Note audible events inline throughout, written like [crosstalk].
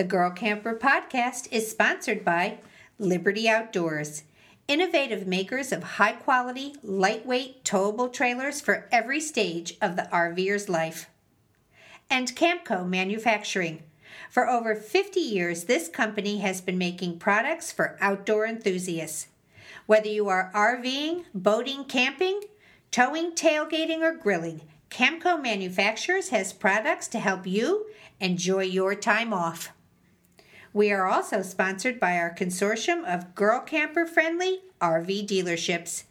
The Girl Camper podcast is sponsored by Liberty Outdoors, innovative makers of high quality, lightweight, towable trailers for every stage of the RVer's life. And Camco Manufacturing. For over 50 years, this company has been making products for outdoor enthusiasts. Whether you are RVing, boating, camping, towing, tailgating, or grilling, Camco Manufacturers has products to help you enjoy your time off. We are also sponsored by our consortium of girl camper friendly RV dealerships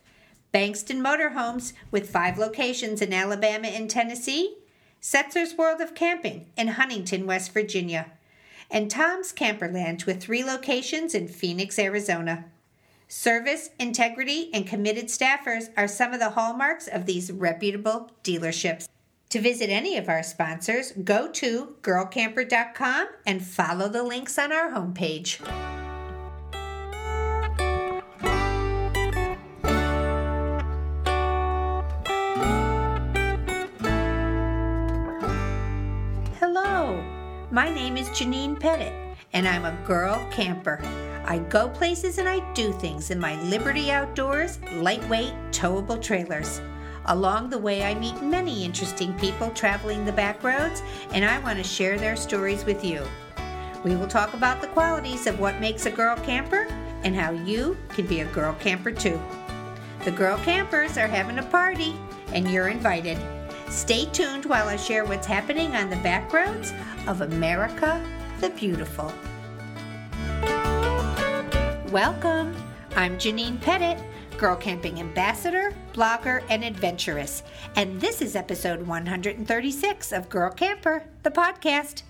Bankston Motorhomes, with five locations in Alabama and Tennessee, Setzer's World of Camping in Huntington, West Virginia, and Tom's Camperland, with three locations in Phoenix, Arizona. Service, integrity, and committed staffers are some of the hallmarks of these reputable dealerships. To visit any of our sponsors, go to girlcamper.com and follow the links on our homepage. Hello, my name is Janine Pettit, and I'm a girl camper. I go places and I do things in my Liberty Outdoors lightweight towable trailers. Along the way, I meet many interesting people traveling the back roads, and I want to share their stories with you. We will talk about the qualities of what makes a girl camper and how you can be a girl camper too. The girl campers are having a party, and you're invited. Stay tuned while I share what's happening on the back roads of America the Beautiful. Welcome! I'm Janine Pettit girl camping ambassador, blogger, and adventurous. And this is episode 136 of Girl Camper, the podcast.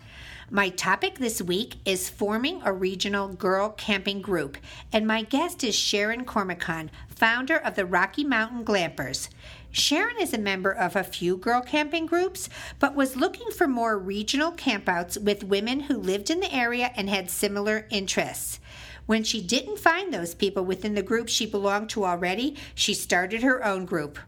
My topic this week is forming a regional girl camping group, and my guest is Sharon Cormican, founder of the Rocky Mountain Glampers. Sharon is a member of a few girl camping groups, but was looking for more regional campouts with women who lived in the area and had similar interests. When she didn't find those people within the group she belonged to already, she started her own group.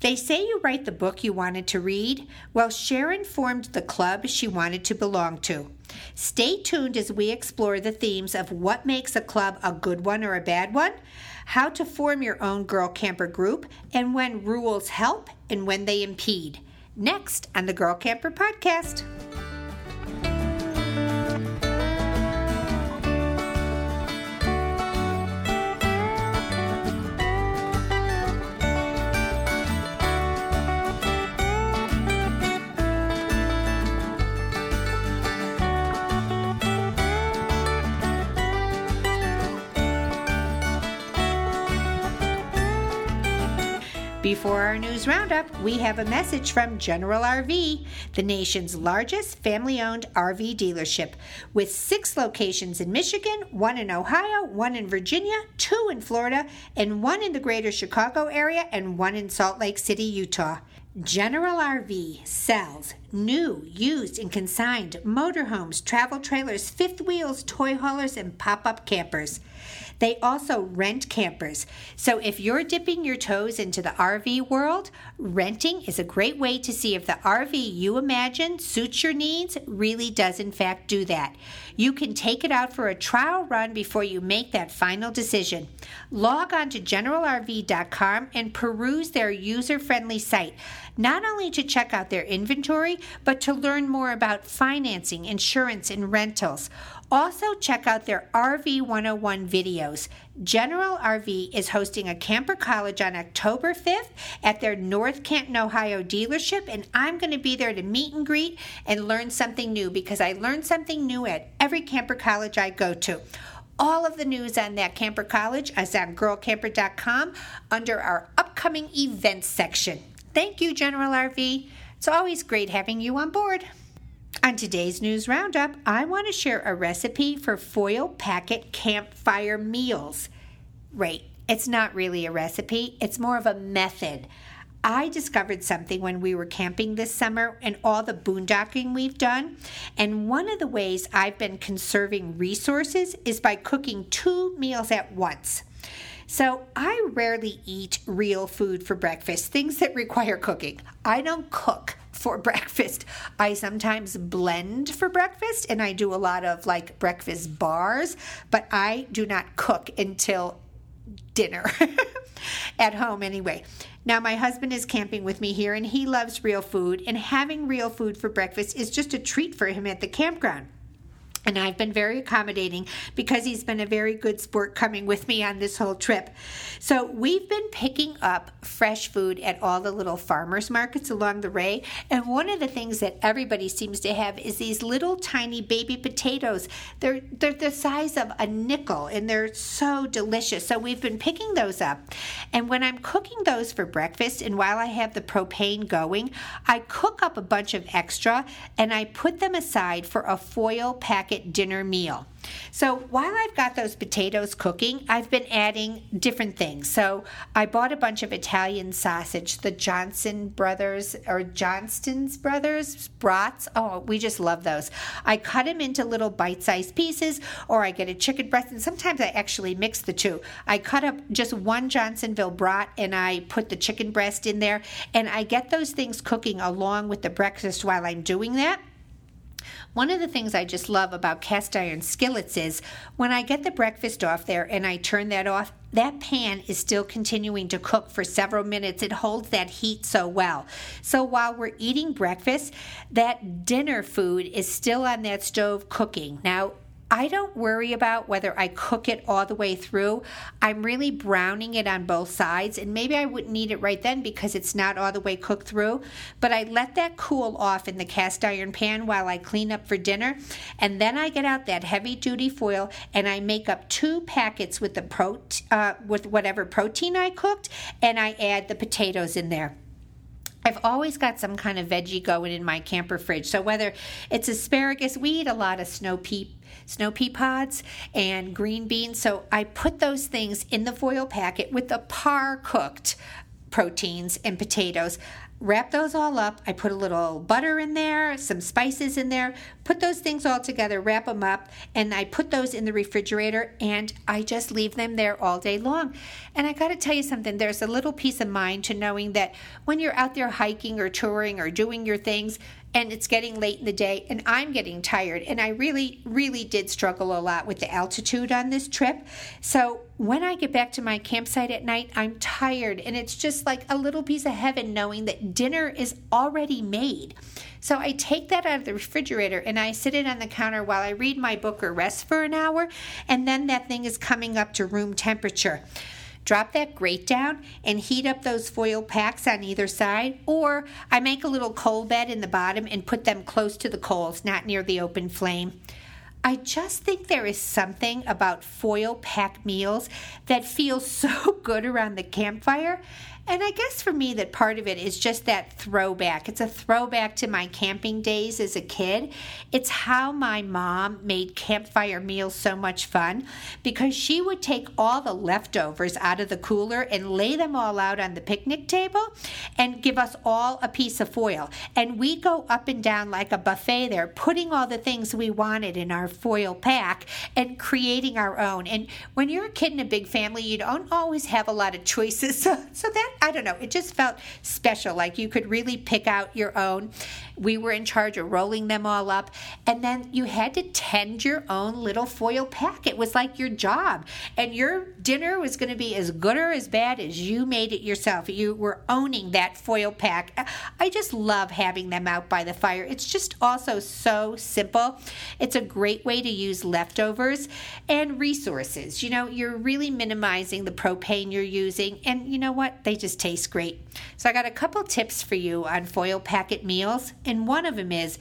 They say you write the book you wanted to read. Well, Sharon formed the club she wanted to belong to. Stay tuned as we explore the themes of what makes a club a good one or a bad one, how to form your own girl camper group, and when rules help and when they impede. Next on the Girl Camper Podcast. Before our news roundup, we have a message from General RV, the nation's largest family owned RV dealership, with six locations in Michigan, one in Ohio, one in Virginia, two in Florida, and one in the greater Chicago area, and one in Salt Lake City, Utah. General RV sells new, used, and consigned motorhomes, travel trailers, fifth wheels, toy haulers, and pop up campers. They also rent campers. So if you're dipping your toes into the RV world, renting is a great way to see if the RV you imagine suits your needs really does, in fact, do that. You can take it out for a trial run before you make that final decision. Log on to generalrv.com and peruse their user friendly site, not only to check out their inventory, but to learn more about financing, insurance, and rentals. Also, check out their RV 101 videos. General RV is hosting a camper college on October 5th at their North Canton, Ohio dealership, and I'm going to be there to meet and greet and learn something new because I learn something new at every camper college I go to. All of the news on that camper college is on girlcamper.com under our upcoming events section. Thank you, General RV. It's always great having you on board. On today's news roundup, I want to share a recipe for foil packet campfire meals. Right, it's not really a recipe, it's more of a method. I discovered something when we were camping this summer and all the boondocking we've done. And one of the ways I've been conserving resources is by cooking two meals at once. So I rarely eat real food for breakfast, things that require cooking. I don't cook for [laughs] breakfast. I sometimes blend for breakfast and I do a lot of like breakfast bars, but I do not cook until dinner [laughs] at home anyway. Now, my husband is camping with me here and he loves real food, and having real food for breakfast is just a treat for him at the campground. And I've been very accommodating because he's been a very good sport coming with me on this whole trip. So we've been picking up fresh food at all the little farmers markets along the way. And one of the things that everybody seems to have is these little tiny baby potatoes. They're they're the size of a nickel and they're so delicious. So we've been picking those up. And when I'm cooking those for breakfast and while I have the propane going, I cook up a bunch of extra and I put them aside for a foil packet dinner meal. So while I've got those potatoes cooking, I've been adding different things. So I bought a bunch of Italian sausage, the Johnson brothers or Johnston's brothers brats. Oh, we just love those. I cut them into little bite-sized pieces, or I get a chicken breast, and sometimes I actually mix the two. I cut up just one Johnsonville brat and I put the chicken breast in there, and I get those things cooking along with the breakfast while I'm doing that. One of the things I just love about cast iron skillets is when I get the breakfast off there and I turn that off, that pan is still continuing to cook for several minutes. It holds that heat so well. So while we're eating breakfast, that dinner food is still on that stove cooking. Now, I don't worry about whether I cook it all the way through. I'm really browning it on both sides, and maybe I wouldn't need it right then because it's not all the way cooked through. But I let that cool off in the cast iron pan while I clean up for dinner, and then I get out that heavy duty foil and I make up two packets with the pro uh, with whatever protein I cooked, and I add the potatoes in there. I've always got some kind of veggie going in my camper fridge. So whether it's asparagus, we eat a lot of snow pea snow pea pods and green beans. So I put those things in the foil packet with the par cooked proteins and potatoes wrap those all up. I put a little butter in there, some spices in there, put those things all together, wrap them up, and I put those in the refrigerator and I just leave them there all day long. And I got to tell you something, there's a little peace of mind to knowing that when you're out there hiking or touring or doing your things, and it's getting late in the day and I'm getting tired. And I really, really did struggle a lot with the altitude on this trip. So when I get back to my campsite at night, I'm tired and it's just like a little piece of heaven knowing that dinner is already made. So I take that out of the refrigerator and I sit it on the counter while I read my book or rest for an hour, and then that thing is coming up to room temperature. Drop that grate down and heat up those foil packs on either side, or I make a little coal bed in the bottom and put them close to the coals, not near the open flame. I just think there is something about foil pack meals that feels [laughs] so good around the campfire and I guess for me, that part of it is just that throwback. It's a throwback to my camping days as a kid. It's how my mom made campfire meals so much fun because she would take all the leftovers out of the cooler and lay them all out on the picnic table and give us all a piece of foil. And we go up and down like a buffet there, putting all the things we wanted in our foil pack and creating our own. And when you're a kid in a big family, you don't always have a lot of choices. [laughs] So, so that I don't know, it just felt special. Like you could really pick out your own. We were in charge of rolling them all up. And then you had to tend your own little foil pack. It was like your job. And your dinner was going to be as good or as bad as you made it yourself. You were owning that foil pack. I just love having them out by the fire. It's just also so simple. It's a great way to use leftovers and resources. You know, you're really minimizing the propane you're using. And you know what? They just taste great. So I got a couple tips for you on foil packet meals and one of them is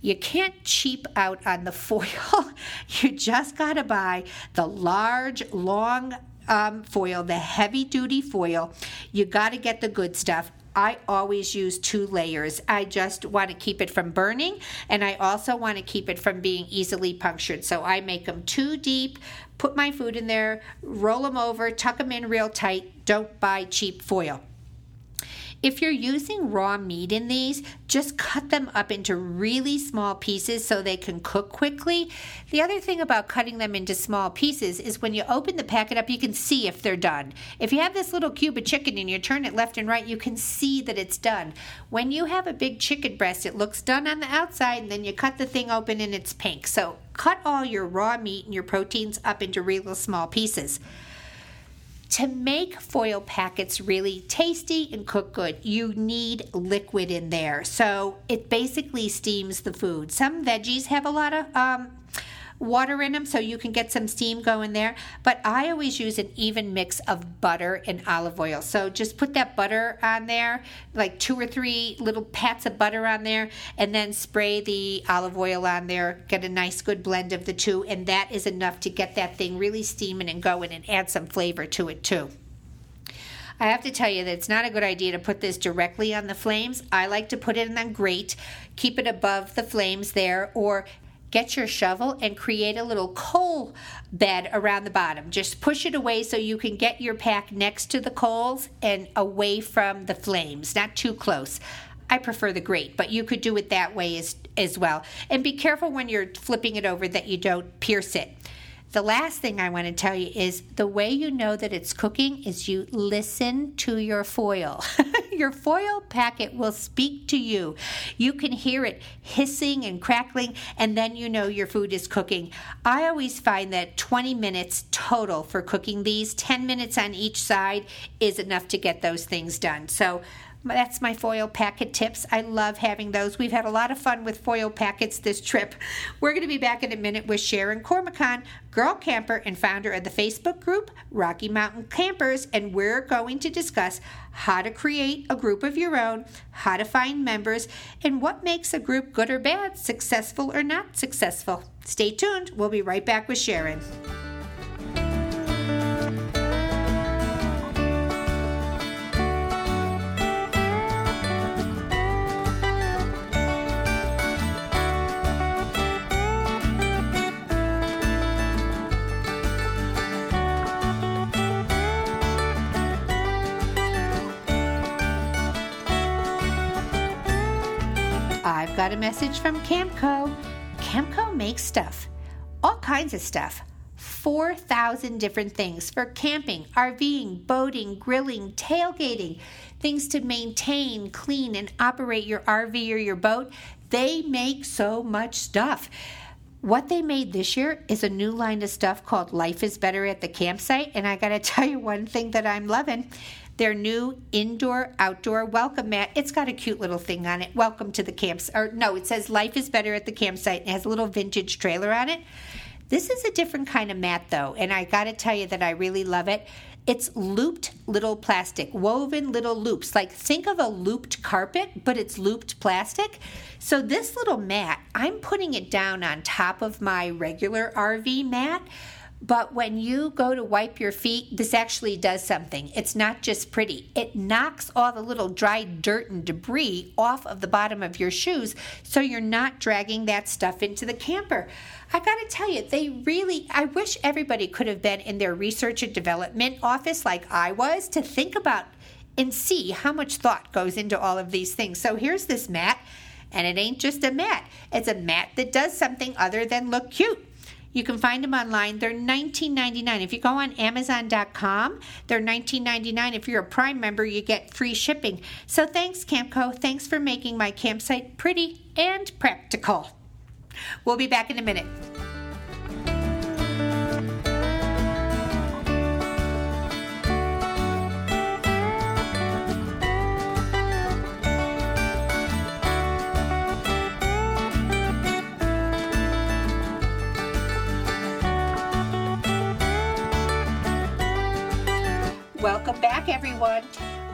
you can't cheap out on the [laughs] foil. you just got to buy the large, long um, foil, the heavy duty foil. You got to get the good stuff. I always use two layers. I just want to keep it from burning and I also want to keep it from being easily punctured. So I make them too deep, put my food in there, roll them over, tuck them in real tight. Don't buy cheap foil. If you're using raw meat in these, just cut them up into really small pieces so they can cook quickly. The other thing about cutting them into small pieces is when you open the packet up, you can see if they're done. If you have this little cube of chicken and you turn it left and right, you can see that it's done. When you have a big chicken breast, it looks done on the outside, and then you cut the thing open and it's pink. So cut all your raw meat and your proteins up into real small pieces. To make foil packets really tasty and cook good, you need liquid in there. So it basically steams the food. Some veggies have a lot of um, water in them so you can get some steam going there. But I always use an even mix of butter and olive oil. So just put that butter on there, like two or three little pats of butter on there, and then spray the olive oil on there. Get a nice good blend of the two, and that is enough to get that thing really steaming and going and add some flavor to it too. I have to tell you that it's not a good idea to put this directly on the flames. I like to put it in the grate, keep it above the flames there, or get your shovel and create a little coal bed around the bottom. Just push it away so you can get your pack next to the coals and away from the flames, not too close. I prefer the grate, but you could do it that way as, as well. And be careful when you're flipping it over that you don't pierce it. The last thing I want to tell you is the way you know that it's cooking is you listen to your foil. [laughs] your foil packet will speak to you. You can hear it hissing and crackling, and then you know your food is cooking. I always find that 20 minutes total for cooking these, 10 minutes on each side, is enough to get those things done. So, that's my foil packet tips. I love having those. We've had a lot of fun with foil packets this trip. We're going to be back in a minute with Sharon Cormican, girl camper and founder of the Facebook group Rocky Mountain Campers, and we're going to discuss how to create a group of your own, how to find members, and what makes a group good or bad, successful or not successful. Stay tuned. We'll be right back with Sharon. Got a message from Camco. Camco makes stuff, all kinds of stuff. 4,000 different things for camping, RVing, boating, grilling, tailgating, things to maintain, clean, and operate your RV or your boat. They make so much stuff. What they made this year is a new line of stuff called Life is Better at the Campsite. And I got to [laughs] tell you one thing that I'm loving their new indoor outdoor welcome mat. It's got a cute little thing on it. Welcome to the camps. Or no, it says life is better at the campsite. It has a little vintage trailer on it. This is a different kind of mat though, and I got to tell you that I really love it. It's looped little plastic, woven little loops. Like think of a looped carpet, but it's looped plastic. So this little mat, I'm putting it down on top of my regular RV mat but when you go to wipe your feet, this actually does something. It's not just pretty, it knocks all the little dried dirt and debris off of the bottom of your shoes so you're not dragging that stuff into the camper. I got to tell you, they really, I wish everybody could have been in their research and development office like I was to think about and see how much thought goes into all of these things. So here's this mat, and it ain't just a mat, it's a mat that does something other than look cute. You can find them online. They're $19.99. If you go on Amazon.com, they're $19.99. If you're a Prime member, you get free shipping. So thanks, Camco. Thanks for making my campsite pretty and practical. We'll be back in a minute. Welcome back, everyone.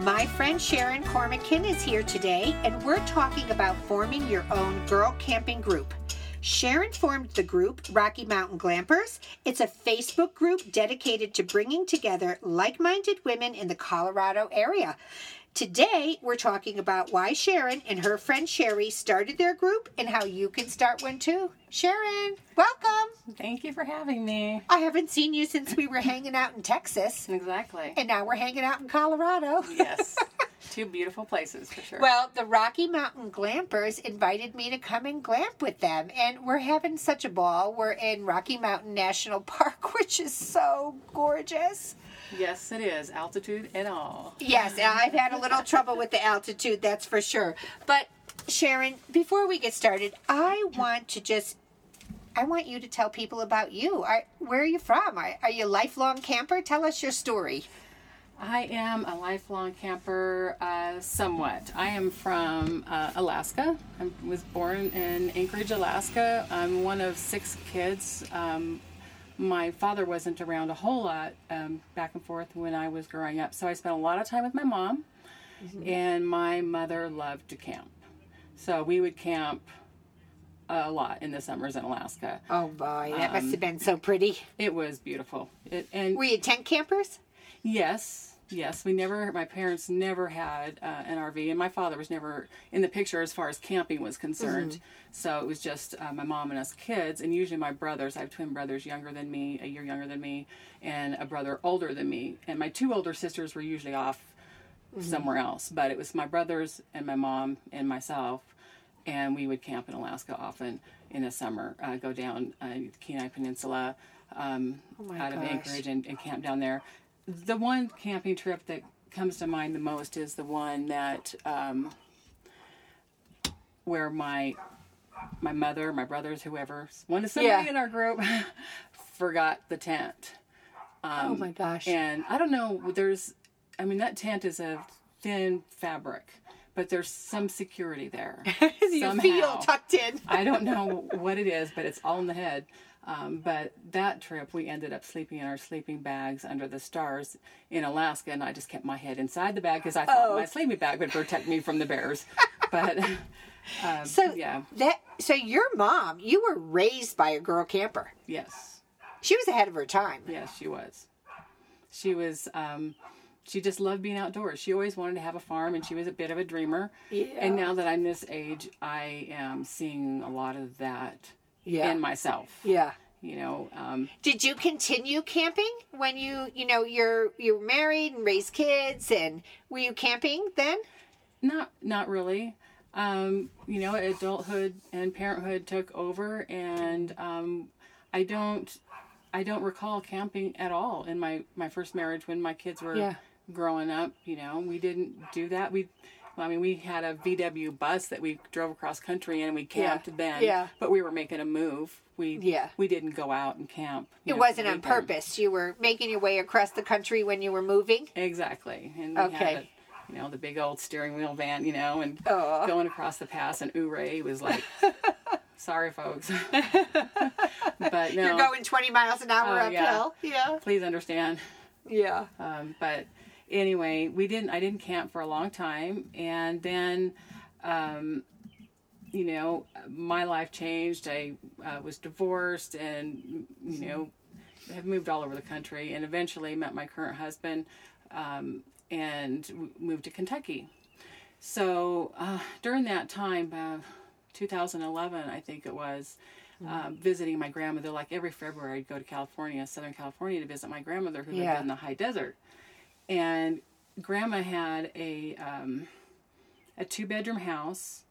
My friend Sharon Cormican is here today, and we're talking about forming your own girl camping group. Sharon formed the group Rocky Mountain Glampers. It's a Facebook group dedicated to bringing together like minded women in the Colorado area. Today, we're talking about why Sharon and her friend Sherry started their group and how you can start one too. Sharon, welcome. Thank you for having me. I haven't seen you since we were hanging out in Texas. Exactly. And now we're hanging out in Colorado. Yes. [laughs] Two beautiful places for sure. Well, the Rocky Mountain Glampers invited me to come and glamp with them, and we're having such a ball. We're in Rocky Mountain National [laughs] Park, which is so gorgeous. Yes, it is altitude and all. Yes, I've had a little trouble with the altitude, that's for sure. But Sharon, before we get started, I want to just I want you to tell people about you. Are, where are you from? Are, are you a lifelong camper? Tell us your story. I am a lifelong camper, uh, somewhat. I am from uh, Alaska. I was born in Anchorage, Alaska. I'm one of six kids. Um, my father wasn't around a whole lot um, back and forth when I was growing up, so I spent a lot of time with my mom, and my mother loved to camp. So we would camp a lot in the summers in Alaska. Oh boy, that must have been so pretty. It was beautiful. It, and Were you tent campers? Yes, yes. We never, my parents never had uh, an RV, and my father was never in the picture as far as camping was concerned. So it was just uh, my mom and us kids, and usually my brothers. I have twin brothers younger than me, a year younger than me, and a brother older than me. And my two older sisters were usually off somewhere else, but it was my brothers and my mom and myself. And we would camp in Alaska often in the summer, uh, go down uh, the Kenai Peninsula um, my out of gosh. Anchorage and, and camp down there. The one camping trip that comes to mind the most is the one that um, where my my mother, my brothers, whoever, one of somebody Yeah. in our group [laughs] forgot the tent. oh my gosh. And I don't know, there's, I mean, that tent is a thin fabric, but there's some security there. [laughs] you feel somehow. tucked in. [laughs] I don't know what it is, but it's all in the head. Um, but that trip, we ended up sleeping in our sleeping bags under the stars in Alaska, and I just kept my head inside the bag because I thought Oh. my sleeping bag would protect me from the bears. [laughs] But um, So yeah, that so your mom, you were raised by a girl camper. yes, She was ahead of her time. yes, she was. She was. Um, she just loved being outdoors. She always wanted to have a farm, and she was a bit of a dreamer. Yeah. And now that I'm this age, I am seeing a lot of that Yeah. in myself. Yeah. You know, um, Did you continue camping when you, you know, you're you're married and raised kids and were you camping then? Not not really. Um, you know, adulthood and parenthood took over, and um, I don't I don't recall camping at all in my my first marriage when my kids were Yeah. Growing up. You know, we didn't do that. We well, I mean, we had a VW bus that we drove across country in, and we camped then. Yeah. But we were making a move. We Yeah. We didn't go out and camp. It know, wasn't on purpose. You were making your way across the country when you were moving. Exactly. And we Okay. had a, you know, the big old steering wheel van, you know, and going across the pass and Ouray was like [laughs] sorry folks. [laughs] but no You're going 20 miles an hour Oh, yeah. uphill. Yeah. please understand. Yeah. Um, but anyway, we didn't I didn't camp for a long time and then um, you know, my life changed. I uh, was divorced and, you know, have moved all over the country and eventually met my current husband um, and w- moved to Kentucky. So uh, during that time, uh, 2011, I think it was, um, visiting my grandmother, like every February, I'd go to California, Southern California, to visit my grandmother who Yeah. lived in the high desert. And grandma had a, um, a two bedroom house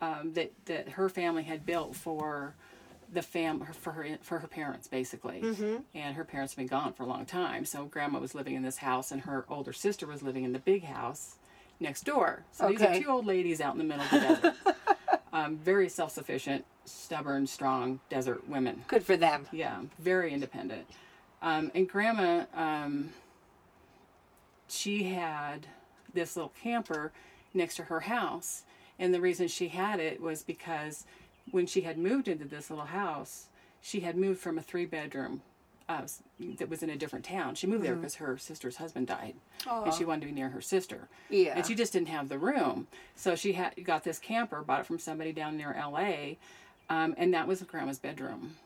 um, that that her family had built for the fam for her for her parents basically. And her parents have been gone for a long time. So grandma was living in this house and her older sister was living in the big house next door. So these are two old ladies out in the middle of the desert. [laughs] Um, very self-sufficient stubborn strong desert women. Good for them. yeah, very independent. Um, and grandma, um, she had this little camper next to her house. And the reason she had it was because when she had moved into this little house, she had moved from a three bedroom uh, that was in a different town. She moved there because her sister's husband died, and she wanted to be near her sister. Yeah. and she just didn't have the room, so she had got this camper, bought it from somebody down near L.A., um, and that was grandma's bedroom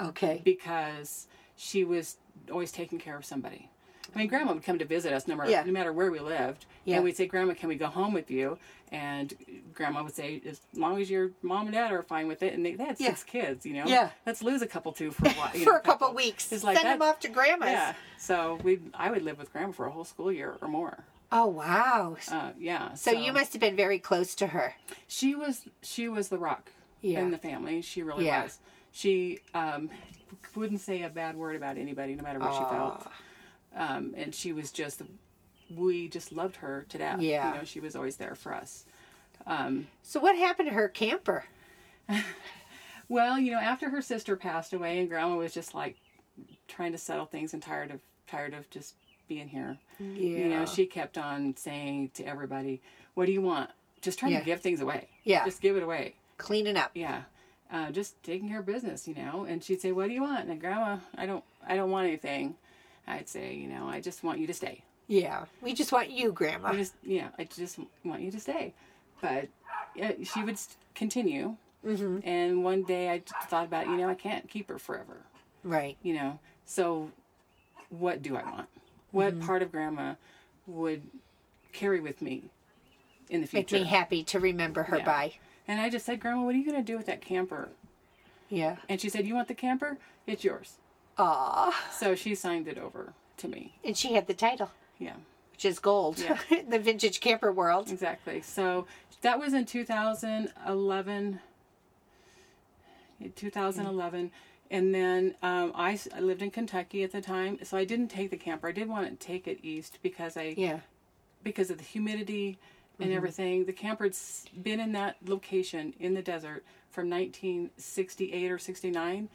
Okay. because she was always taking care of somebody. I mean, Grandma would come to visit us no matter Yeah. no matter where we lived, Yeah. and we'd say, "Grandma, can we go home with you?" And Grandma would say, "As long as your mom and dad are fine with it." And they, they had six kids, you know. Yeah. Let's lose a couple too for a while. you [laughs] For know, a couple weeks. It's like Send that. them off to grandma's. Yeah. So we, I would live with Grandma for a whole school year or more. Oh wow. Uh, yeah. so, you must have been very close to her. She was she was the rock Yeah. in the family. She really Yeah. was. She um, wouldn't say a bad word about anybody, no matter what she felt. Um, and she was just we just loved her to death. Yeah. You know, she was always there for us. So what happened to her camper? [laughs] Well, you know, after her sister passed away and grandma was just like trying to settle things and tired of tired of just being here. Yeah. You know, she kept on saying to everybody, "What do you want?" Just trying Yeah. to give things away. Yeah. Just give it away. Cleaning up. Yeah. Uh, just taking care of business, you know. And she'd say, "What do you want?" And grandma, I don't, I don't want anything. I'd say, you know, I just want you to stay. Yeah. We just want you, Grandma. I just, yeah, I just want you to stay. But yeah, she would continue. Mm-hmm. And one day I thought about, you know, I can't keep her forever. Right. You know, so what do I want? What Mm-hmm. part of grandma would carry with me in the future? Make me happy to remember her Yeah. by. And I just said, Grandma, what are you going to do with that camper? Yeah. And she said, You want the camper? It's yours. Aw. So she signed it over to me. And she had the title, Yeah, which is gold. Yeah. [laughs] the vintage camper world. exactly. So that was in 2011. in 2011. And then um, I, I lived in Kentucky at the time, so I didn't take the camper. I did want to take it east because I Yeah. because of the humidity and Mm-hmm. everything. The camper's been in that location in the desert from 1968 or 69.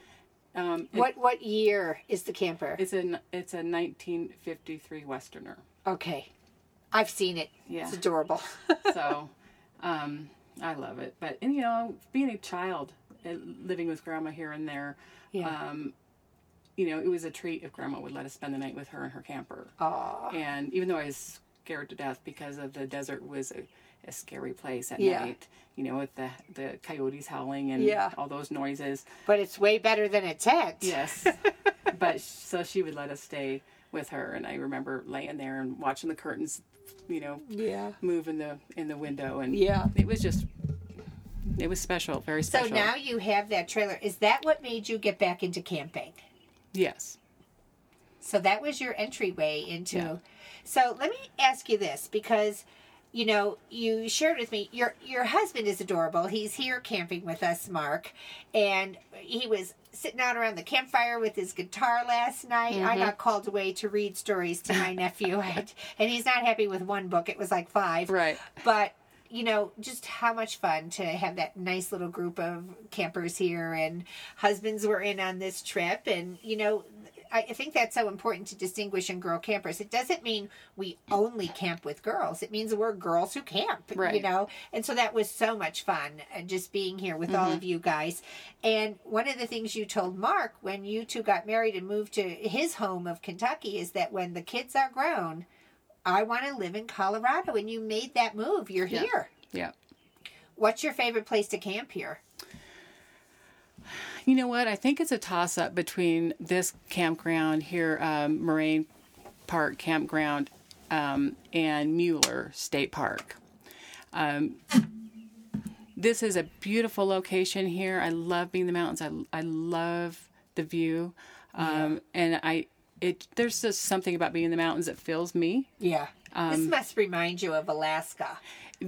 Um, it- What what year is the camper? It's a it's a 1953 Westerner. Okay. I've seen it. Yeah. It's adorable. [laughs] So, [laughs] um, I love it. But and you know, being a child, uh, living with grandma here and there, Yeah. um, you know, it was a treat if grandma would let us spend the night with her in her camper. Aw. And even though I was scared to death because of the desert was a, a scary place at Yeah. night, you know, with the the coyotes howling and Yeah. all those noises. But it's way better than a tent. Yes. [laughs] but so she would let us stay with her, and I remember laying there and watching the curtains, you know, Yeah. move in the in the window, and Yeah. it was just it was special, very special. So now you have that trailer. Is that what made you get back into camping? yes, So that was your entryway into. Yeah. So let me ask you this because you know, you shared with me your your husband is adorable. He's here camping with us, Mark, and he was sitting out around the campfire with his guitar last night. I Mm-hmm. got called away to read stories to my [laughs] nephew, and, and he's not happy with one book. It was like five, right. but you know just how much fun to have that nice little group of campers here and husbands were in on this trip and you know I I think that's so important to distinguish in girl campers. It doesn't mean we only camp with girls. It means we're girls who camp, you know? And so that was so much fun, uh, just being here with all of you guys. And one of the things you told Mark when you two got married and moved to his home of Kentucky is that when the kids are grown, I want to live in Colorado. And you made that move. You're Yeah. here. Yeah. What's your favorite place to camp here? You know what? I think it's a toss up between this campground here, um, Moraine Park Campground, um, and Mueller State Park. Um, this is a beautiful location here. I love being in the mountains. I, I love the view. Um, And I, it, there's just something about being in the mountains that fills me. Yeah. this must remind you of Alaska.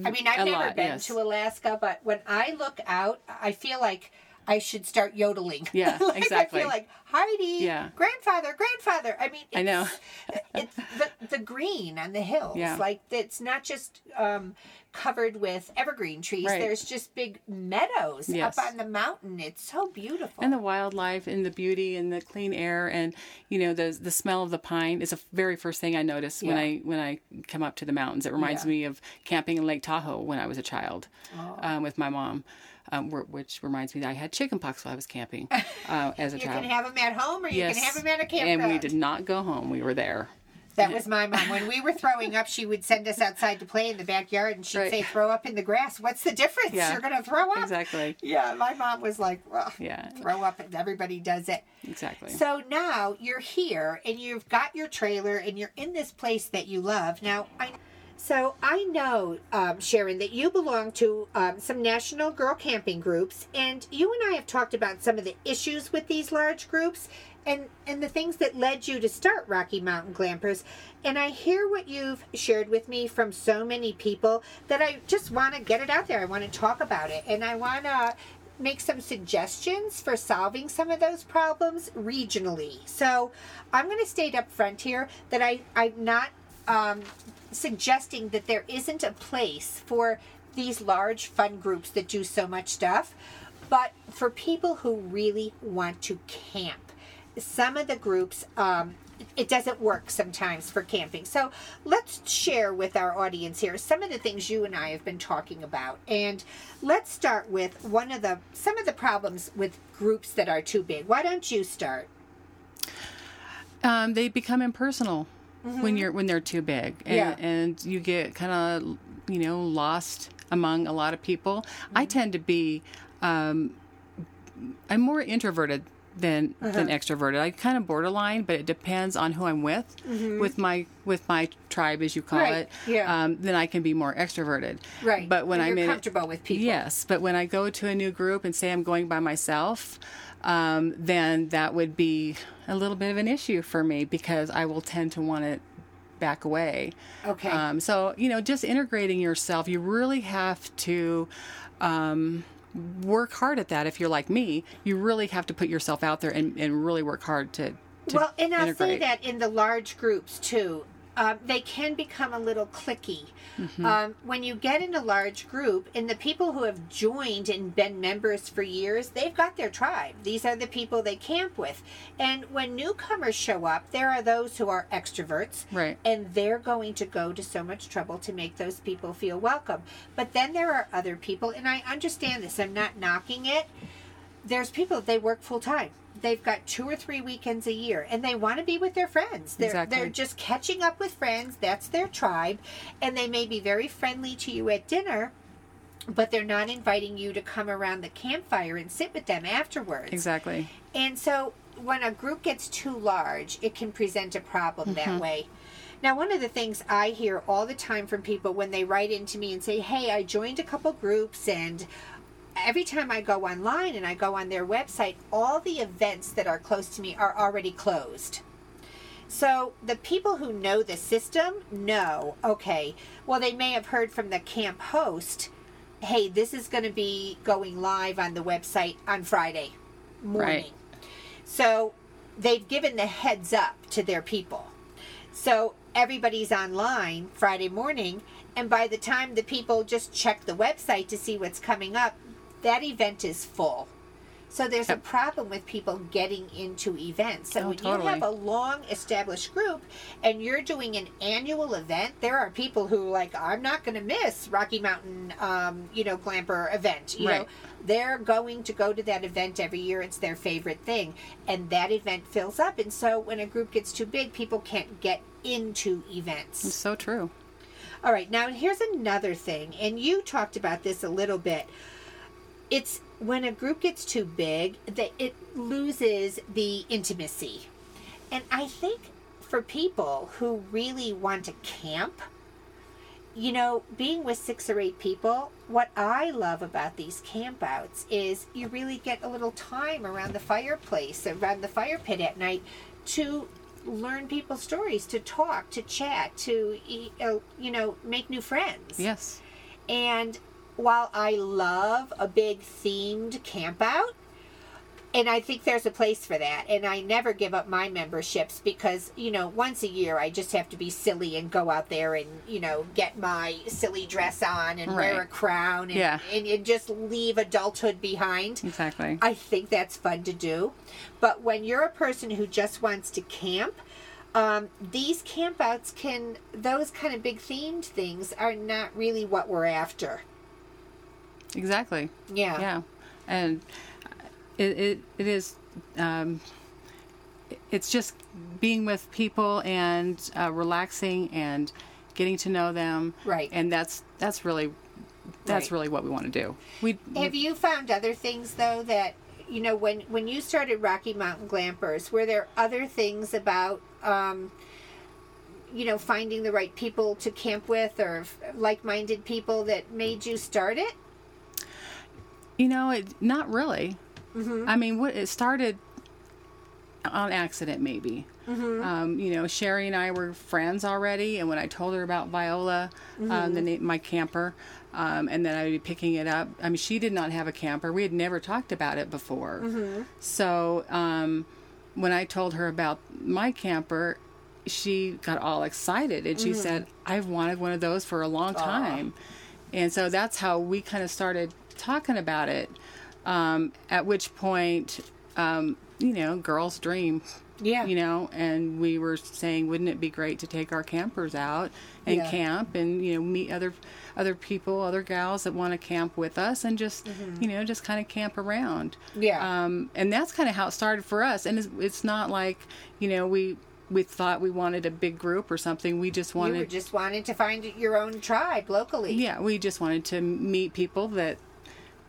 I mean, I've Um, never lot, been yes. to Alaska, but when I look out, I feel like I should start yodeling. Yeah, [laughs] like exactly. I feel like Heidi, Yeah. grandfather, grandfather. I mean, I know. it's the, the green on the hills. Yeah. Like it's not just um, covered with evergreen trees. Right. There's just big meadows Yes. up on the mountain. It's so beautiful. and the wildlife and the beauty and the clean air and you know the the smell of the pine is the very first thing I notice when I when I come up to the mountains. It reminds Yeah. me of camping in Lake Tahoe when I was a child Oh. um, with my mom, um, wh- which reminds me that I had chicken pox while I was camping [laughs] uh, as a you child. You can have them at home or you yes, can have them at a campground. and we did not go home. We were there. That was my mom. When we were throwing up, she would send us outside to play in the backyard, and she'd Right. say, "Throw up in the grass. What's the difference? Yeah. You're gonna throw up." Exactly. Yeah, my mom was like, well, Yeah. throw up. Everybody does it." Exactly. So now you're here, and you've got your trailer, and you're in this place that you love. Now, I. So I know, um, Sharon, that you belong to um, some national girl camping groups, and you and I have talked about some of the issues with these large groups and and the things that led you to start Rocky Mountain Glampers. And I hear what you've shared with me from so many people that I just want to get it out there. I want to talk about it, and I want to make some suggestions for solving some of those problems regionally. So I'm going to state up front here that I I'm not um, suggesting that there isn't a place for these large fun groups that do so much stuff, but for people who really want to camp some of the groups um, it doesn't work sometimes for camping. So let's share with our audience here some of the things you and I have been talking about. And let's start with one of the some of the problems with groups that are too big. Why don't you start? Um, they become impersonal mm-hmm. when you're when they're too big, and, yeah. and you get kind of you know lost among a lot of people. Mm-hmm. I tend to be um, I'm more introverted than uh-huh. than extroverted. I kind of borderline, but it depends on who I'm with. Mm-hmm. With my with my tribe, as you call right. it, yeah. Um, then I can be more extroverted. Right. But when I'm comfortable it, with people, yes. But when I go to a new group and say I'm going by myself, um, then that would be a little bit of an issue for me because I will tend to want to back away. Okay. Um, so you know, just integrating yourself, you really have to. Um, work hard at that. If you're like me, you really have to put yourself out there and, and really work hard to. to well, and I'll integrate. say that in the large groups too. Uh, they can become a little clicky. Mm-hmm. Um, when you get in a large group, and the people who have joined and been members for years, they've got their tribe. These are the people they camp with. And when newcomers show up, there are those who are extroverts. Right. And they're going to go to so much trouble to make those people feel welcome. But then there are other people, and I understand this, I'm not knocking it. There's people, they work full time they've got two or three weekends a year and they want to be with their friends. They're, exactly. they're just catching up with friends. That's their tribe. And they may be very friendly to you at dinner, but they're not inviting you to come around the campfire and sit with them afterwards. Exactly. And so when a group gets too large, it can present a problem mm-hmm. that way. Now, one of the things I hear all the time from people when they write into me and say, Hey, I joined a couple groups and every time I go online and I go on their website, all the events that are close to me are already closed. So the people who know the system know, okay, well, they may have heard from the camp host, hey, this is going to be going live on the website on Friday morning. Right. So they've given the heads up to their people. So everybody's online Friday morning, and by the time the people just check the website to see what's coming up, that event is full. So there's yep. a problem with people getting into events. So oh, when totally. you have a long established group and you're doing an annual event, there are people who like I'm not going to miss Rocky Mountain, um, you know, Glamper event. You right. know, they're going to go to that event every year. It's their favorite thing, and that event fills up. And so when a group gets too big, people can't get into events. It's so true. All right, now here's another thing, and you talked about this a little bit it's when a group gets too big that it loses the intimacy. And I think for people who really want to camp, you know, being with six or eight people, what I love about these campouts is you really get a little time around the fireplace, around the fire pit at night to learn people's stories, to talk, to chat, to, uh, you know, make new friends. Yes. And while I love a big themed campout, and I think there's a place for that. And I never give up my memberships because, you know, once a year I just have to be silly and go out there and, you know, get my silly dress on and right. wear a crown and, yeah. and, and just leave adulthood behind. Exactly. I think that's fun to do. But when you're a person who just wants to camp, um, these campouts can, those kind of big themed things are not really what we're after. Exactly. Yeah. Yeah. And it, it, it is, um, it's just being with people and uh, relaxing and getting to know them. Right. And that's, that's really, that's right. really what we want to do. We Have you found other things though that, you know, when, when you started Rocky Mountain Glampers, were there other things about, um, you know, finding the right people to camp with or like minded people that made you start it? You know, it not really. I mean, what it started on accident, maybe. Um, you know, Sherry and I were friends already, and when I told her about Viola, um, the name, my camper, um, and then I would be picking it up. I mean, she did not have a camper. We had never talked about it before. So um, when I told her about my camper, she got all excited and she said, "I've wanted one of those for a long time." And so that's how we kind of started talking about it. Um, at which point, um, you know, girls' dream. Yeah. You know, and we were saying, wouldn't it be great to take our campers out and Yeah. camp and you know meet other other people, other gals that want to camp with us and just you know just kind of camp around. Mm-hmm. Yeah. Um, and that's kind of how it started for us. And it's, it's not like you know we we thought we wanted a big group or something. We just You wanted were just wanted to find your own tribe locally. yeah, we just wanted to meet people that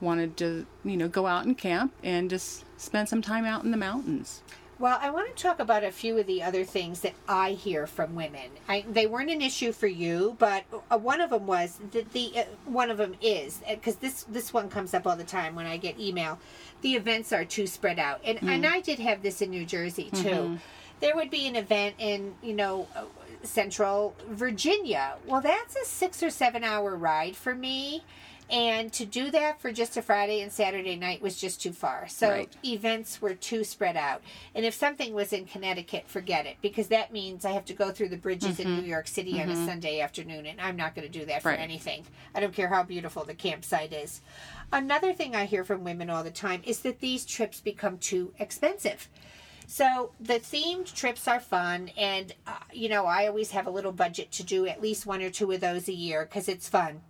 wanted to, you know, go out and camp and just spend some time out in the mountains. Well, I want to talk about a few of the other things that I hear from women. I, they weren't an issue for you, but uh, one of them was that the uh, one of them is because this this one comes up all the time when I get email. The events are too spread out, and and I did have this in New Jersey too. There would be an event in you know uh, Central Virginia. Well, that's a six or seven hour ride for me. And to do that for just a Friday and Saturday night was just too far. So Right. events were too spread out. And if something was in Connecticut, forget it because that means I have to go through the bridges in New York City on a Sunday afternoon and I'm not going to do that for Right. anything. I don't care how beautiful the campsite is. Another thing I hear from women all the time is that these trips become too expensive. So the themed trips are fun, and uh, you know I always have a little budget to do at least one or two of those a year because it's fun.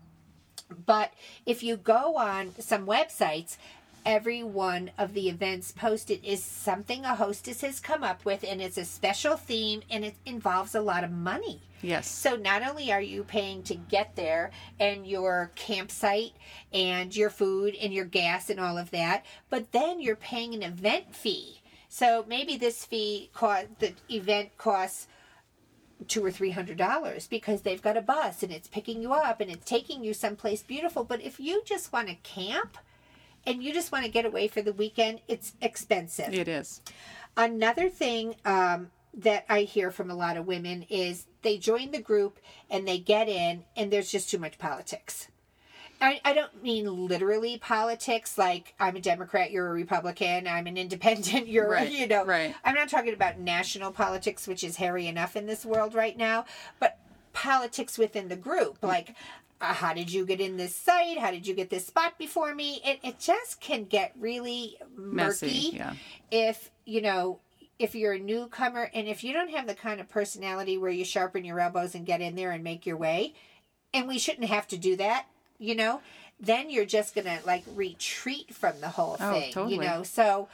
But if you go on some websites, every one of the events posted is something a hostess has come up with, and it's a special theme, and it involves a lot of money. Yes. So not only are you paying to get there and your campsite and your food and your gas and all of that, but then you're paying an event fee. So maybe this fee cost the event costs two or three hundred dollars because they've got a bus and it's picking you up and it's taking you someplace beautiful. But if you just want to camp and you just want to get away for the weekend, it's expensive. It is. Another thing um, that I hear from a lot of women is they join the group and they get in, and there's just too much politics. I, I don't mean literally politics, like I'm a Democrat, you're a Republican, I'm an independent, [laughs] you're, Right, you know. right. I'm not talking about national politics, which is hairy enough in this world right now, but politics within the group. Like, uh, how did you get in this site? How did you get this spot before me? It, it just can get really murky Messy, yeah. if you know if you're a newcomer and if you don't have the kind of personality where you sharpen your elbows and get in there and make your way and we shouldn't have to do that you know then you're just gonna like retreat from the whole Oh, thing you know so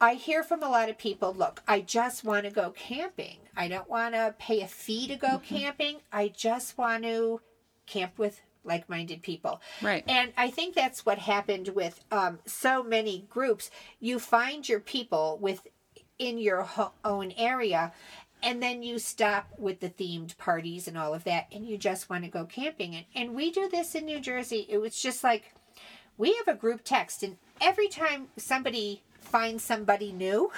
I hear from a lot of people, look, I just want to go camping. I don't want to pay a fee to go Mm-hmm. camping. I just want to camp with like minded people. Right. And I think that's what happened with um, so many groups. You find your people within your ho- own area, and then you stop with the themed parties and all of that, and you just want to go camping. And, and we do this in New Jersey. It was just like we have a group text, and every time somebody finds somebody new,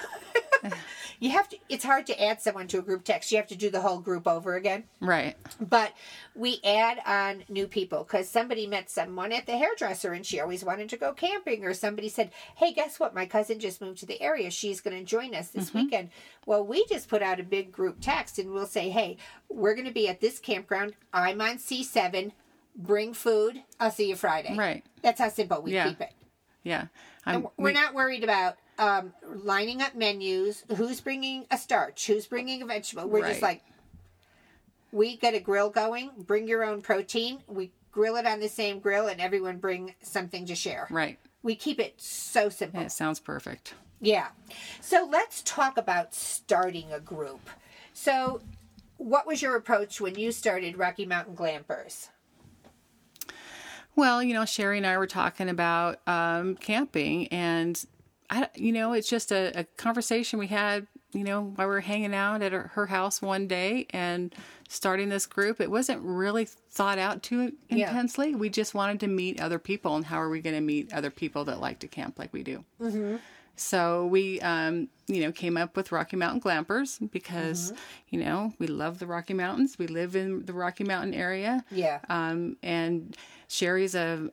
[laughs] you have to, it's hard to add someone to a group text. You have to do the whole group over again. Right. but we add on new people because somebody met someone at the hairdresser and she always wanted to go camping or somebody said hey guess what? My cousin just moved to the area. She's going to join us this mm-hmm. weekend. Well we just put out a big group text and we'll say hey we're going to be at this campground. I'm on c7 bring food. I'll see you friday. Right. that's how simple we Yeah. keep it. Yeah. We're not worried about um, lining up menus. Who's bringing a starch? Who's bringing a vegetable? We're just like, we get a grill going. Bring your own protein. We grill it on the same grill, and everyone bring something to share. right. We keep it so simple. It sounds perfect. Yeah. So let's talk about starting a group. So, what was your approach when you started Rocky Mountain Glampers? Well, you know, Sherry and I were talking about um, camping, and I, you know, it's just a, a conversation we had you know, while we were hanging out at her, her house one day and starting this group, it wasn't really thought out too Yeah. intensely. We just wanted to meet other people, and how are we going to meet other people that like to camp like we do? Mm-hmm. So we, um, you know, came up with Rocky Mountain Glampers because, you know, we love the Rocky Mountains. We live in the Rocky Mountain area. Yeah. Um, and Sherry's a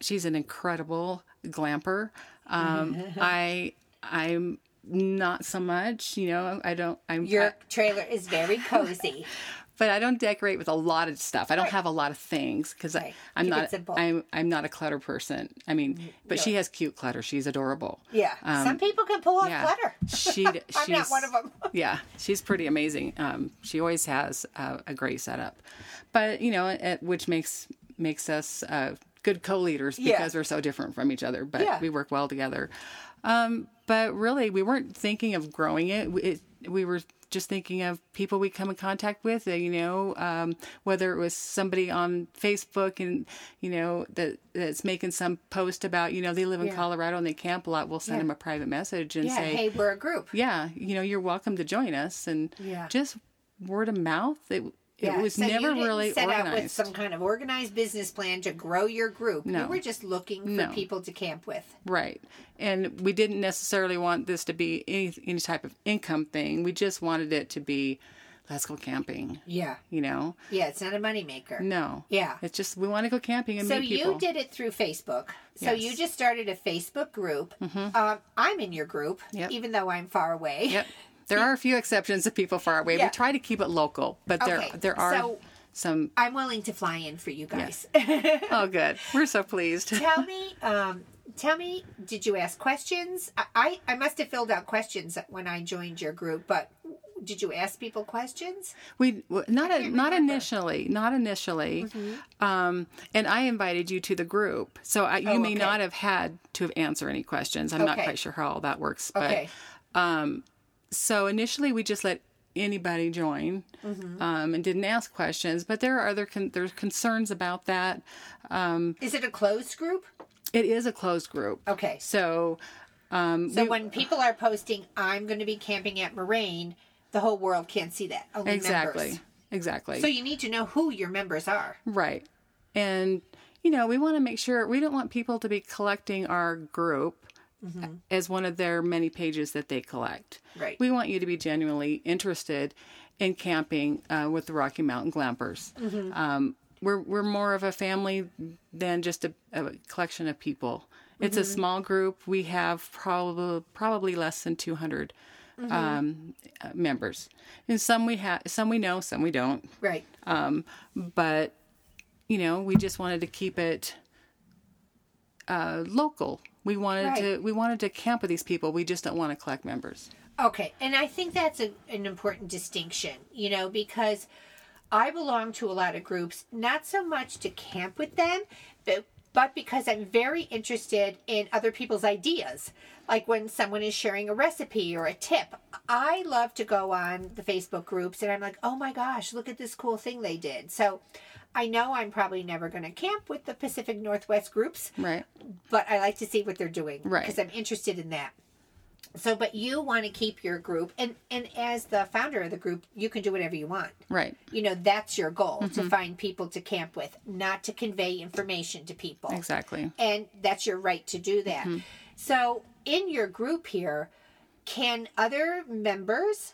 she's an incredible glamper. Um, [laughs] I I'm not so much. You know, I don't. I'm Your trailer is very cozy. [laughs] but I don't decorate with a lot of stuff. I don't have a lot of things because Right. I'm Keep not. I'm I'm not a clutter person. I mean, but she has cute clutter. She's adorable. Yeah. Some people can pull off Um, Yeah, clutter. she. [laughs] I'm not one of them. yeah, she's pretty amazing. Um, she always has a, a great setup, but you know, it, which makes makes us uh, good co-leaders Yeah. because we're so different from each other, but Yeah. we work well together. Um, but really, we weren't thinking of growing it. We- it. We were just thinking of people we come in contact with. uh, You know, um, whether it was somebody on Facebook and you know that that's making some post about you know they live in Yeah. Colorado and they camp a lot. We'll send Yeah. them a private message and Yeah. say, Hey, we're a group. yeah, you know, you're welcome to join us, and Yeah. just word of mouth. It it Yeah, was so never really set out with organized. some kind of organized business plan to grow your group. No. You were just looking for No. people to camp with. Right, and we didn't necessarily want this to be any any type of income thing. We just wanted it to be, let's go camping. Yeah. You know, Yeah, it's not a moneymaker. no, Yeah. it's just we want to go camping and So meet you did it through Facebook. So Yes. Mm-hmm. you just started a Facebook group. Um, I'm in your group, Yep. even though I'm far away. Yep. [laughs] There are a few exceptions of people far away. Yeah. We try to keep it local, but there Okay, there are so- some. I'm willing to fly in for you guys. [laughs] Oh, good. We're so pleased. [laughs] tell me, um, tell me, did you ask questions? I, I, I must have filled out questions when I joined your group, but did you ask people questions? We not a, not initially, not initially. Um, and I invited you to the group, so I, you Oh, may not have had to answer any questions. I'm not quite sure how all that works, but Okay. So initially we just let anybody join Mm-hmm. um, and didn't ask questions. But there are other con- there's concerns about that. Is it a closed group? It is a closed group, Okay. so um, So we- when people are posting, I'm going to be camping at Moraine, the whole world can't see that. Only exactly, members. exactly. So you need to know who your members are. Right. And, you know, we want to make sure we don't want people to be collecting our group as one of their many pages that they collect. Right. We want you to be genuinely interested in camping uh, with the Rocky Mountain Glampers. Um, we're, we're more of a family than just a, a collection of people. It's a small group. We have probably probably less than 200 um, uh, members, and some we have, some we know, some we don't Right. but you know we just wanted to keep it uh, local we wanted Right. to we wanted to camp with these people we just don't want to collect members Okay, and I think that's a, an important distinction, you know, because I belong to a lot of groups, not so much to camp with them, but but because I'm very interested in other people's ideas. Like when someone is sharing a recipe or a tip, I love to go on the Facebook groups and I'm like, oh my gosh, look at this cool thing they did. So I know I'm probably never going to camp with the Pacific Northwest groups, right but I like to see what they're doing Right. because I'm interested in that. So, but you want to keep your group, and and as the founder of the group, you can do whatever you want. right You know, that's your goal Mm-hmm. to find people to camp with, not to convey information to people. exactly And that's your right to do that. Mm-hmm. So, in your group here, can other members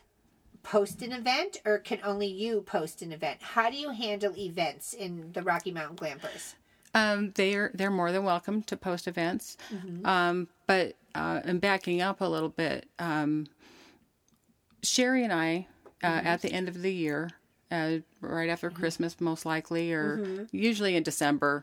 post an event, or can only you post an event? How do you handle events in the Rocky Mountain Glampers? um, they're they're more than welcome to post events. Um, but uh, and backing up a little bit um, sherry and i uh, at the end of the year uh, right after christmas most likely or usually in december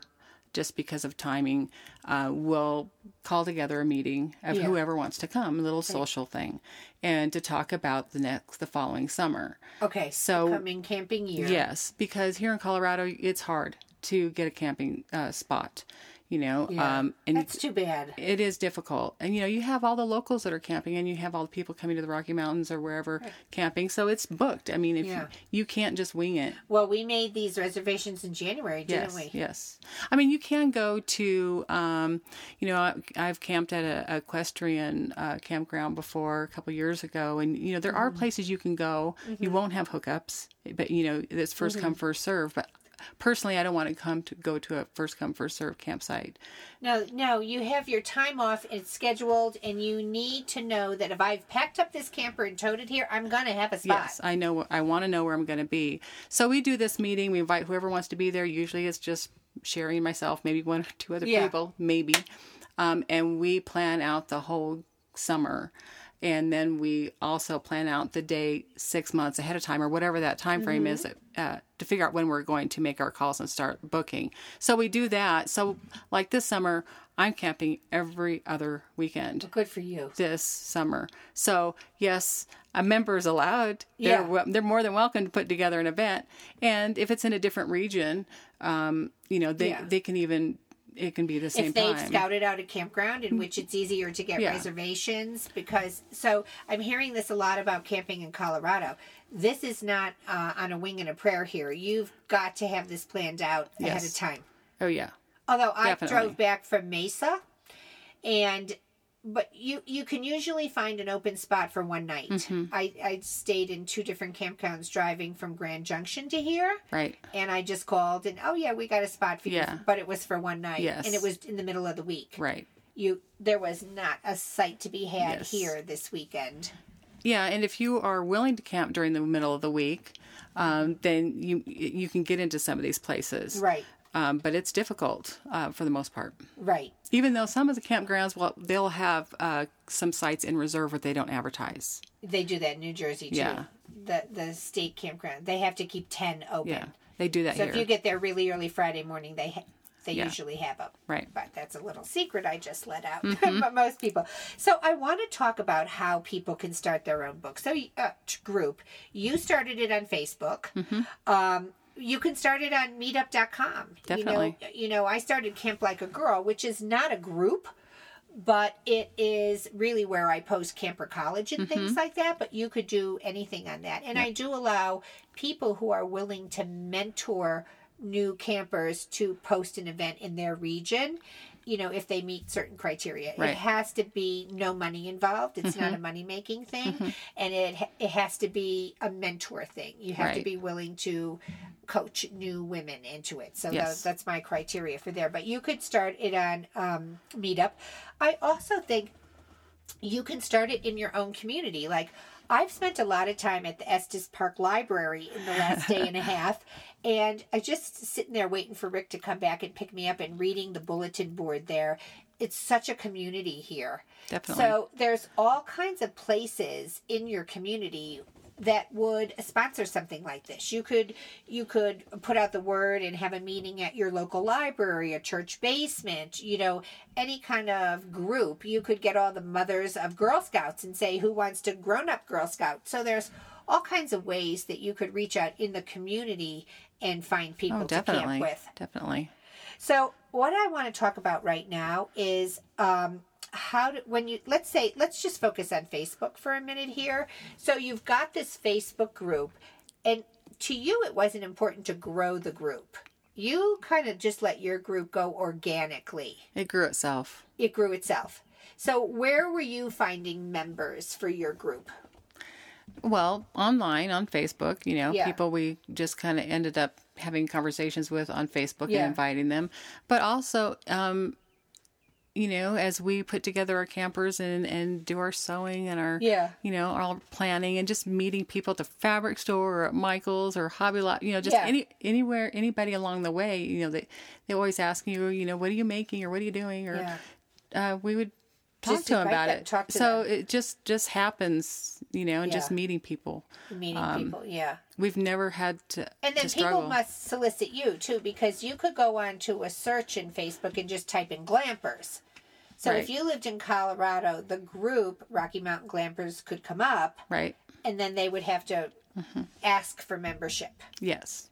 just because of timing uh, we'll call together a meeting of Yeah. whoever wants to come a little social thing and to talk about the next the following summer Okay, So- coming camping year. Yes, because here in Colorado, it's hard to get a camping uh, spot. You know Yeah. um and That's too bad. it is difficult and you know you have all the locals that are camping and you have all the people coming to the rocky mountains or wherever camping so it's booked i mean if Yeah. you, you can't just wing it Well, we made these reservations in January, didn't yes we? yes i mean you can go to um you know I, i've camped at a, a equestrian uh, campground before a couple years ago and you know there Mm-hmm. are places you can go you won't have hookups but you know it's 1st Mm-hmm. come first serve but personally i don't want to come to go to a first come first serve campsite No, no, you have your time off, it's scheduled, and you need to know that if I've packed up this camper and towed it here, I'm going to have a spot. Yes, I know. I want to know where I'm going to be. So we do this meeting. We invite whoever wants to be there. Usually it's just Sherry and myself, maybe one or two other Yeah. people, maybe. Um, and we plan out the whole summer. And then we also plan out the day six months ahead of time or whatever that time frame is uh, to figure out when we're going to make our calls and start booking. So we do that. So, like this summer, I'm camping every other weekend Good for you. this summer. So yes, a member is allowed. They're Yeah. they're more than welcome to put together an event, and if it's in a different region, um, you know they Yeah. they can even it can be the same if they've time. scouted out a campground in which it's easier to get Yeah. reservations because so i'm hearing this a lot about camping in colorado this is not uh, on a wing and a prayer here you've got to have this planned out ahead of time oh yeah, although i Definitely. drove back from mesa and but you you can usually find an open spot for one night Mm-hmm. I, I stayed in two different campgrounds driving from grand junction to here right. and I just called and oh yeah, we got a spot for you, Yeah. but it was for one night, Yes. and it was in the middle of the week. Right. You there was not a site to be had Yes. here this weekend. Yeah, and if you are willing to camp during the middle of the week, um, then you you can get into some of these places. Right, Um, but it's difficult uh, for the most part. right, Even though some of the campgrounds, well, they'll have uh, some sites in reserve where they don't advertise. they do that in New Jersey too. Yeah. The the state campground they have to keep ten open. Yeah, they do that So here. if you get there really early Friday morning, they ha- they Yeah. usually have them. Right. But that's a little secret I just let out. [laughs] Mm-hmm. but most people. So I want to talk about how people can start their own book. So uh, group, you started it on Facebook. Mm-hmm. Um, you can start it on meetup.com. Definitely. You know, you know, I started Camp Like a Girl, which is not a group, but it is really where I post camper college and Mm-hmm. things like that. But you could do anything on that. And I do allow people who are willing to mentor new campers to post an event in their region. You know, if they meet certain criteria, Right. it has to be no money involved. It's not a Mm-hmm. money making thing, and it it has to be a mentor thing. You have to be willing to coach new women into it. So Yes. tha- that's my criteria for there. But you could start it on um, Meetup. I also think you can start it in your own community. Like I've spent a lot of time at the Estes Park Library in the last day and a [laughs] half, and I just sitting there waiting for Rick to come back and pick me up and reading the bulletin board there. It's such a community here. Definitely. So there's all kinds of places in your community that would sponsor something like this. You could you could put out the word and have a meeting at your local library, a church basement, you know, any kind of group. You could get all the mothers of Girl Scouts and say who wants to grown up Girl Scout. So there's all kinds of ways that you could reach out in the community and find people oh, to camp with. definitely. So what I want to talk about right now is um, how to, when you let's say let's just focus on Facebook for a minute here. So you've got this Facebook group, and to you it wasn't important to grow the group. You kind of just let your group go organically. It grew itself. It grew itself. So where were you finding members for your group? Well, online on Facebook, you know, Yeah. people we just kind of ended up having conversations with on Facebook Yeah. and inviting them, but also, um, you know, as we put together our campers and and do our sewing and our, Yeah. you know, our planning and just meeting people at the fabric store or at Michael's or Hobby Lobby, you know, just Yeah. any anywhere anybody along the way, you know, they they always ask you, you know, what are you making or what are you doing or Yeah. uh, we would talk Just to them about them, it. so them. it just just happens, you know, and just meeting people. Meeting people, yeah. We've never had to And then to people must solicit you too, because you could go on to a search in Facebook and just type in glampers. So if you lived in Colorado, the group Rocky Mountain Glampers could come up, right? and then they would have to Mm-hmm. ask for membership. Yes.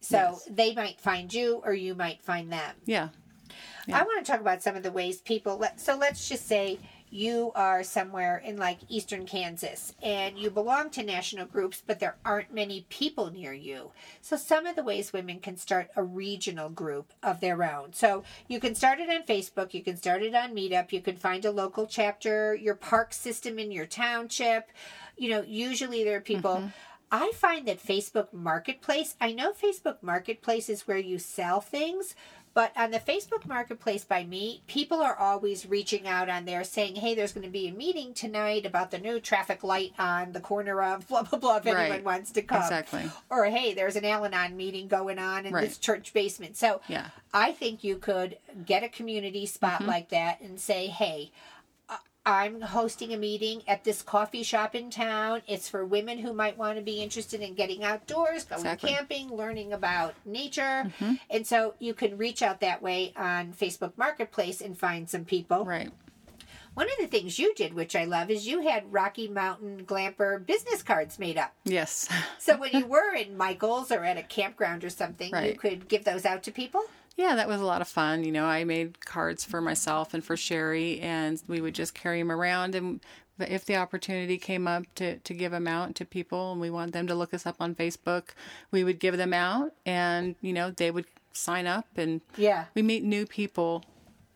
So Yes. they might find you, or you might find them. Yeah. I want to talk about some of the ways people. Let, so let's just say you are somewhere in like eastern Kansas and you belong to national groups, but there aren't many people near you. So, some of the ways women can start a regional group of their own. So, you can start it on Facebook, you can start it on Meetup, you can find a local chapter, your park system in your township. You know, usually there are people. Mm-hmm. I find that Facebook Marketplace, I know Facebook Marketplace is where you sell things, but on the Facebook Marketplace by me, people are always reaching out on there saying, hey, there's going to be a meeting tonight about the new traffic light on the corner of [laughs] blah, blah, blah, if Right. anyone wants to come. Exactly. Or, hey, there's an Al Anon meeting going on in Right. this church basement. So Yeah. I think you could get a community spot Mm-hmm. like that and say, hey, I'm hosting a meeting at this coffee shop in town. It's for women who might want to be interested in getting outdoors, going Exactly. Mm-hmm. camping, learning about nature. And so you can reach out that way on Facebook Marketplace and find some people. Right. One of the things you did, which I love, is you had Rocky Mountain Glamper business cards made up. Yes. So when you [laughs] were in Michael's or at a campground or something, you could give those out to people. Yeah, that was a lot of fun. You know, I made cards for myself and for Sherry, and we would just carry them around. And if the opportunity came up to, to give them out to people and we want them to look us up on Facebook, we would give them out, and, you know, they would sign up. And Yeah. we meet new people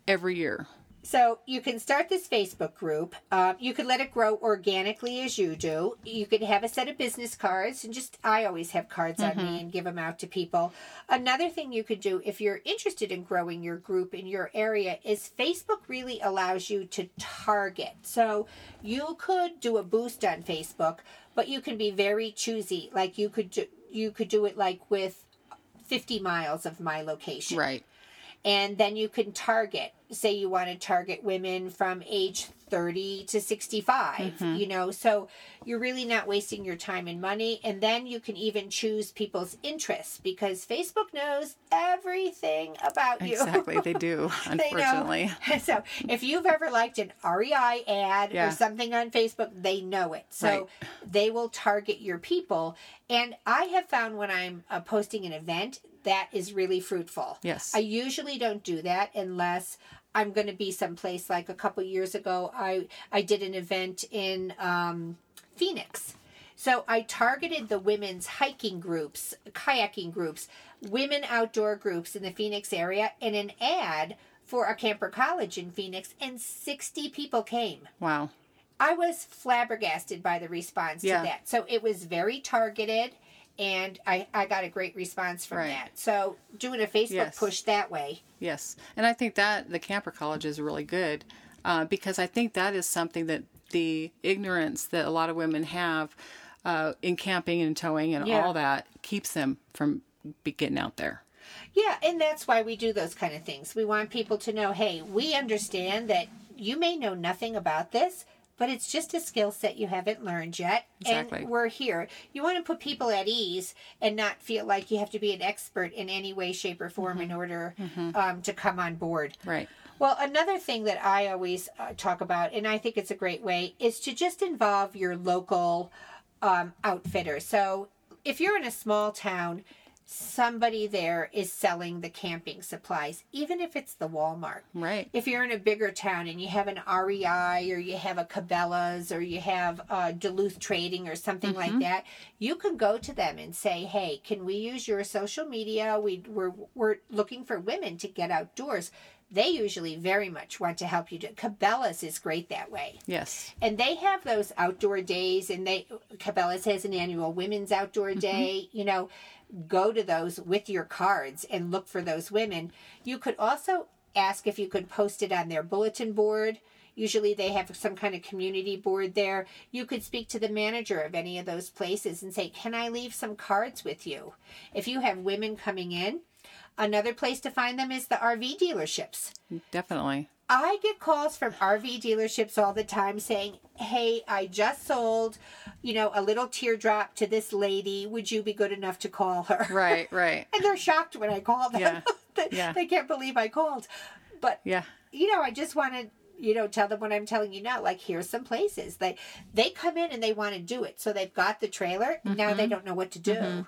every year. So you can start this Facebook group. Um, you could let it grow organically as you do. You could have a set of business cards, and just I always have cards on me and give them out to people. Another thing you could do if you're interested in growing your group in your area is Facebook really allows you to target. So you could do a boost on Facebook, but you can be very choosy. Like you could do, you could do it like with 50 miles of my location Right. and then you can target say you want to target women from age 30 to 65 you know so you're really not wasting your time and money and then you can even choose people's interests because facebook knows everything about you Exactly. They do, [laughs] They unfortunately. [laughs] so if you've ever liked an REI ad Yeah. or something on Facebook, they know it. So Right. they will target your people. And I have found when I'm uh, posting an event, that is really fruitful. Yes. I usually don't do that unless I'm going to be someplace like a couple years ago. I I did an event in um, Phoenix. So I targeted the women's hiking groups, kayaking groups, women outdoor groups in the Phoenix area and an ad for a camper college in Phoenix and 60 people came. Wow. I was flabbergasted by the response Yeah. to that. So it was very targeted and I, I got a great response from Right. that. So doing a Facebook Yes. push that way. Yes, and I think that the camper college is really good uh, because I think that is something that the ignorance that a lot of women have uh, in camping and towing and Yeah. all that keeps them from be getting out there. Yeah, and that's why we do those kind of things. We want people to know, hey, we understand that you may know nothing about this, but it's just a skill set you haven't learned yet. Exactly. And we're here. You want to put people at ease and not feel like you have to be an expert in any way, shape, or form in order um, to come on board. Right. Well, another thing that I always uh, talk about, and I think it's a great way, is to just involve your local um, outfitter. So if you're in a small town, somebody there is selling the camping supplies, even if it's the Walmart. Right. If you're in a bigger town and you have an REI or you have a Cabela's or you have uh, Duluth Trading or something like that, you can go to them and say, "Hey, can we use your social media? We we're we're looking for women to get outdoors." They usually very much want to help you. Do. Cabela's is great that way Yes. and they have those outdoor days and they cabela's has an annual women's outdoor day you know go to those with your cards and look for those women. You could also ask if you could post it on their bulletin board. Usually they have some kind of community board there. You could speak to the manager of any of those places and say can i leave some cards with you? If you have women coming in another place to find them is the rv dealerships. Definitely. I get calls from RV dealerships all the time saying, "Hey, I just sold, you know, a little teardrop to this lady. Would you be good enough to call her?" Right. [laughs] Right. And they're shocked when I call them. Yeah. [laughs] they, Yeah. they can't believe I called. But Yeah. you know, I just want to you know, tell them what I'm telling you now. Like, here's some places. They they come in and they want to do it. So they've got the trailer. Now Mm-hmm. they don't know what to do.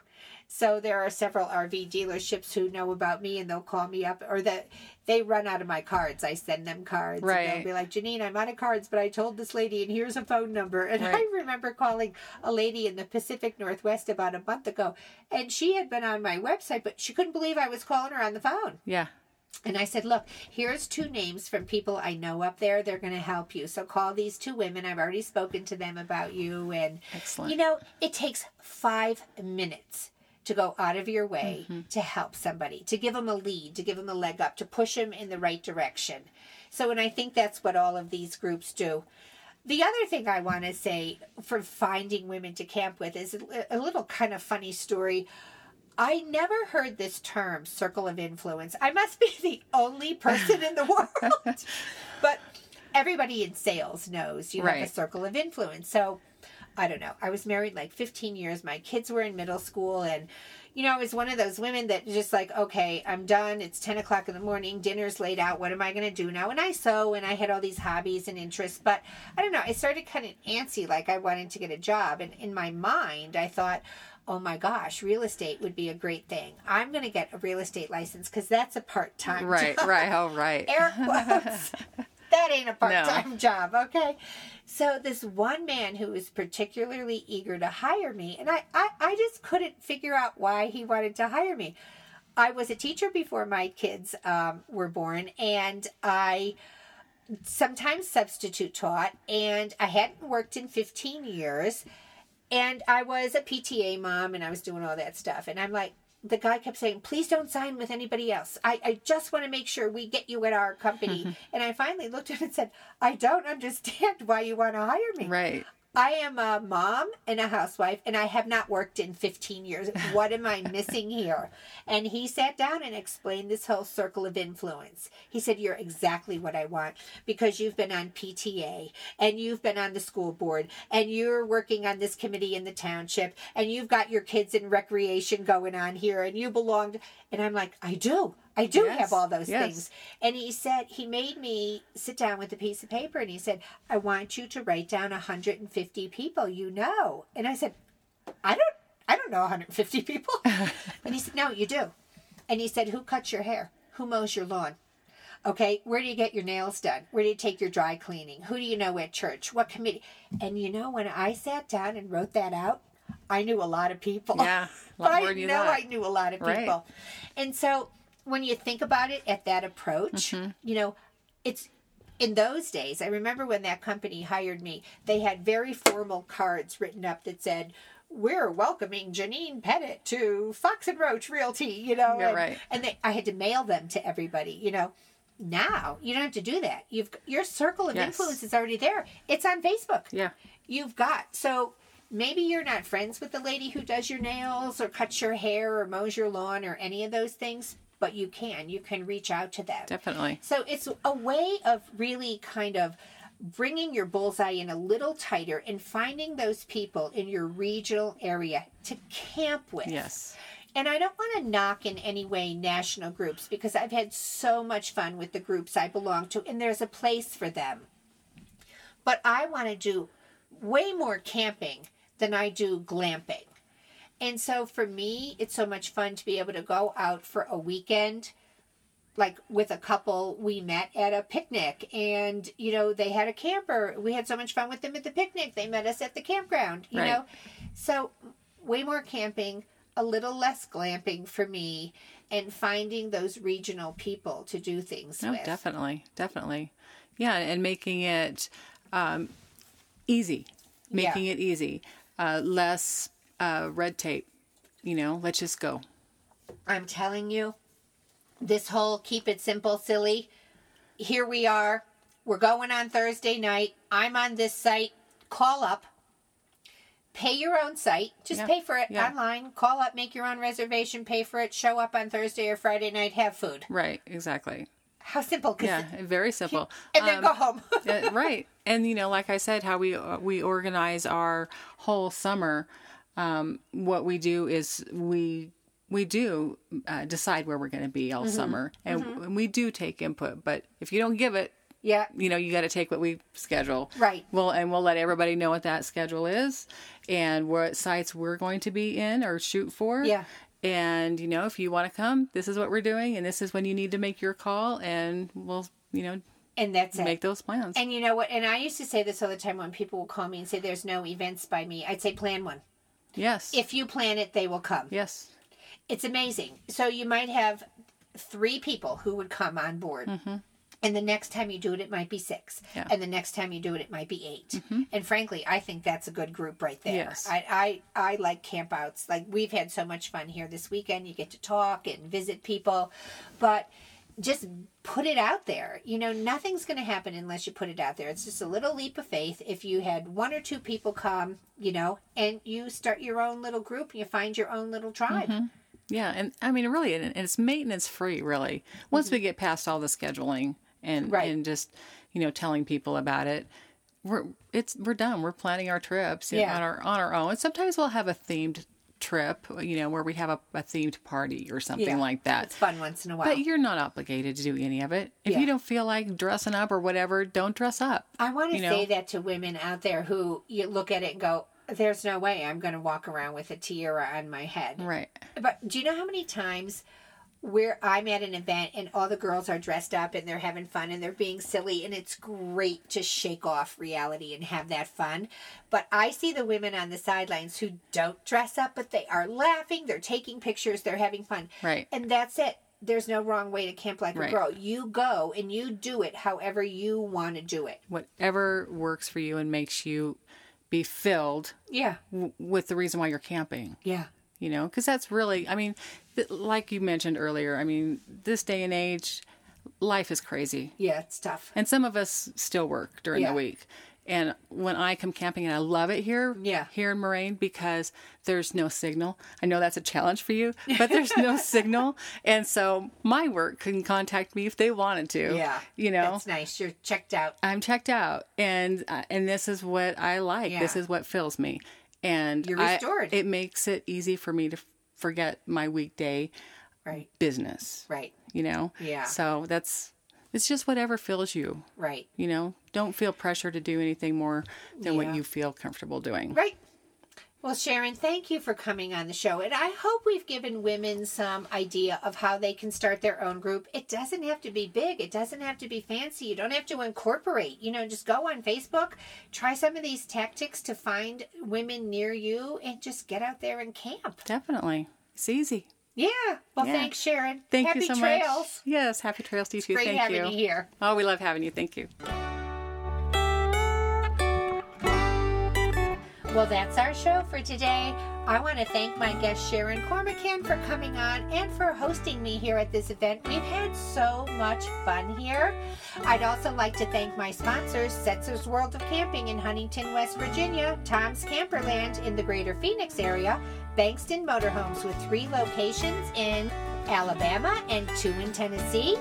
So there are several RV dealerships who know about me and they'll call me up or that they run out of my cards. I send them cards. Right. And they'll be like, Janine, I'm out of cards, but I told this lady and here's a phone number. [laughs] And Right. I remember calling a lady in the Pacific Northwest about a month ago and she had been on my website, but she couldn't believe I was calling her on the phone. Yeah. And I said, Look, here's two names from people I know up there. They're going to help you. So call these two women. I've already spoken to them about you. And, Excellent. you know, it takes five minutes to go out of your way Mm-hmm. to help somebody, to give them a lead, to give them a leg up, to push them in the right direction. So, and I think that's what all of these groups do. The other thing I want to say for finding women to camp with is a- a little kind of funny story. I never heard this term, circle of influence. I must be the only person in the world. [laughs] but everybody in sales knows you have a circle of influence. So I don't know. I was married like 15 years. My kids were in middle school and you know, I was one of those women that just like, okay, I'm done. It's 10 o'clock in the morning. Dinner's laid out. What am I going to do now? And I sew and I had all these hobbies and interests. But I don't know. I started kind of antsy, like I wanted to get a job. And in my mind, I thought, oh my gosh, real estate would be a great thing. I'm going to get a real estate license because that's a part time Right. job. Right. Oh, right. Air quotes. [laughs] that ain't a part time job, okay? So this one man who was particularly eager to hire me, and I, I, I just couldn't figure out why he wanted to hire me. I was a teacher before my kids um, were born, and I sometimes substitute taught, and I hadn't worked in 15 years, and I was a PTA mom, and I was doing all that stuff, and I'm like, the guy kept saying, please don't sign with anybody else. I, I just want to make sure we get you at our company. Mm-hmm. and I finally looked at him and said, I don't understand why you want to hire me. Right. I am a mom and a housewife, and I have not worked in 15 years. [laughs] What am I missing here? And he sat down and explained this whole circle of influence. He said, You're exactly what I want because you've been on PTA and you've been on the school board and you're working on this committee in the township and you've got your kids in recreation going on here and you belong. And I'm like, I do. I do Yes, have all those yes. things. And he said, he made me sit down with a piece of paper and he said, I want you to write down 150 people you know. And I said, I don't, I don't know 150 people. [laughs] and he said, no, you do. And he said, who cuts your hair? Who mows your lawn? Okay, where do you get your nails done? Where do you take your dry cleaning? Who do you know at church? What committee? And you know, when I sat down and wrote that out, I knew a lot of people. Yeah, but [laughs] I know thought. I knew a lot of people. Right. And so when you think about it at that approach, Mm-hmm. you know, it's in those days. I remember when that company hired me, they had very formal cards written up that said, we're welcoming Janine Pettit to Fox and Roach Realty, you know, Yeah, and, right. and they, I had to mail them to everybody, you know. Now you don't have to do that. You've your circle of Yes. influence is already there. It's on Facebook Yeah. you've got. So maybe you're not friends with the lady who does your nails or cuts your hair or mows your lawn or any of those things, but you can. You can reach out to them. Definitely. So it's a way of really kind of bringing your bullseye in a little tighter and finding those people in your regional area to camp with. Yes. And I don't want to knock in any way national groups because I've had so much fun with the groups I belong to, and there's a place for them. But I want to do way more camping than I do glamping. And so for me, it's so much fun to be able to go out for a weekend. Like with a couple, we met at a picnic and, you know, they had a camper. We had so much fun with them at the picnic. They met us at the campground, you Right. know? So, way more camping, a little less glamping for me, and finding those regional people to do things No, with. definitely, definitely, yeah, and making it um, easy, making it easy, uh, less uh, red tape. You know, let's just go. I'm telling you, this whole keep it simple, silly. Here we are. We're going on Thursday night. I'm on this site. Call up. Pay your own site. Just Yeah, pay for it yeah. online. Call up, make your own reservation, pay for it. Show up on Thursday or Friday night. Have food. Right, exactly. How simple? Yeah, [laughs] very simple. And then Um, go home. uh, right and you know like i said how we uh, we organize our whole summer um, what we do is we we do uh, decide where we're going to be all summer and, and we do take input but if you don't give it Yeah. You know, you got to take what we schedule. Right. Well, and we'll let everybody know what that schedule is and what sites we're going to be in or shoot for. Yeah. And, you know, if you want to come, this is what we're doing and this is when you need to make your call and we'll, you know, And that's it. make those plans. And you know what? And I used to say this all the time when people will call me and say there's no events by me. I'd say plan one. Yes. If you plan it, they will come. yes. It's amazing. So you might have three people who would come on board. And the next time you do it, it might be six. Mm-hmm. Yeah. And the next time you do it, it might be 8 And frankly, I think that's a good group right there. Yes. I, I, I like campouts. Like we've had so much fun here this weekend. You get to talk and visit people. But just put it out there. You know, nothing's going to happen unless you put it out there. It's just a little leap of faith. If you had one or two people come, you know, and you start your own little group, you find your own little tribe. Yeah, and I mean, really, and it's maintenance free. Really, once we get past all the scheduling and Mm-hmm. Right. and just you know telling people about it, we're it's we're done. We're planning our trips you know, on our on our own. Sometimes we'll have a themed trip, you know, where we have a, a themed party or something Yeah. like that. It's fun once in a while. But you're not obligated to do any of it. If Yeah. you don't feel like dressing up or whatever, don't dress up. I want to you know? say that to women out there who you look at it and go, "There's no way I'm going to walk around with a tiara on my head." Right. But do you know how many times where I'm at an event and all the girls are dressed up and they're having fun and they're being silly and it's great to shake off reality and have that fun. But I see the women on the sidelines who don't dress up, but they are laughing, they're taking pictures, they're having fun. Right. And that's it. There's no wrong way to camp like Right. a girl. You go and you do it however you want to do it. Whatever works for you and makes you be filled Yeah. w- with the reason why you're camping. Yeah. You know because that's really i mean th- like you mentioned earlier i mean this day and age life is crazy Yeah, it's tough. and some of us still work during Yeah. the week and when i come camping and i love it here Yeah. here in moraine because there's no signal i know that's a challenge for you [laughs] but there's no signal and so my work can contact me if they wanted to Yeah. you know That's nice. You're checked out. I'm checked out, and uh, and this is what I like. This is what fills me, and You're I- restored. it makes it easy for me to forget my weekday Right. business. Right. You know. Yeah. So that's it's just whatever fills you. Right. You know, don't feel pressure to do anything more than Yeah. what you feel comfortable doing. Right. Well, Sharon, thank you for coming on the show. And I hope we've given women some idea of how they can start their own group. It doesn't have to be big, it doesn't have to be fancy. You don't have to incorporate. You know, just go on Facebook, try some of these tactics to find women near you, and just get out there and camp. Definitely, it's easy. Yeah. Well, Yeah. thanks, Sharon. Thank Happy you so trails. much. Yes, happy trails to you too. Great Thank having you. you here. Oh, we love having you. Thank you. Well, that's our show for today. I want to thank my guest Sharon Cormican for coming on and for hosting me here at this event. We've had so much fun here. I'd also like to thank my sponsors, Setzer's World of Camping in Huntington, West Virginia, Tom's Camperland in the greater Phoenix area, Bankston Motorhomes with three locations in Alabama and two in Tennessee,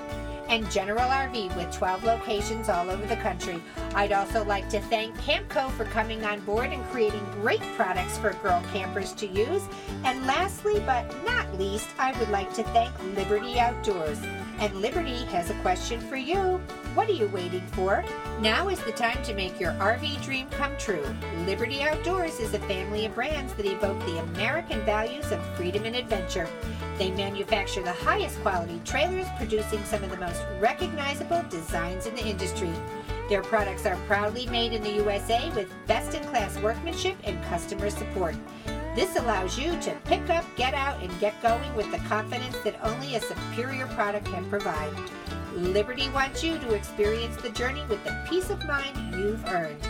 and General RV with 12 locations all over the country. I'd also like to thank Camco for coming on board and creating great products for girl campers to use. And lastly, but not least, I would like to thank Liberty Outdoors. And Liberty has a question for you. What are you waiting for? Now is the time to make your RV dream come true. Liberty Outdoors is a family of brands that evoke the American values of freedom and adventure. They manufacture the highest quality trailers, producing some of the most recognizable designs in the industry. Their products are proudly made in the USA with best in class workmanship and customer support. This allows you to pick up, get out, and get going with the confidence that only a superior product can provide. Liberty wants you to experience the journey with the peace of mind you've earned.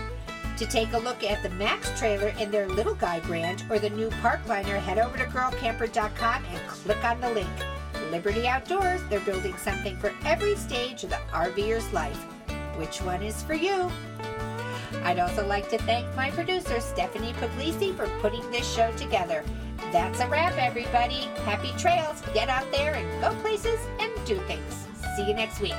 To take a look at the Max trailer in their Little Guy brand or the new Parkliner, head over to girlcamper.com and click on the link. Liberty Outdoors, they're building something for every stage of the RVer's life. Which one is for you? I'd also like to thank my producer, Stephanie Puglisi, for putting this show together. That's a wrap, everybody. Happy trails. Get out there and go places and do things. See you next week.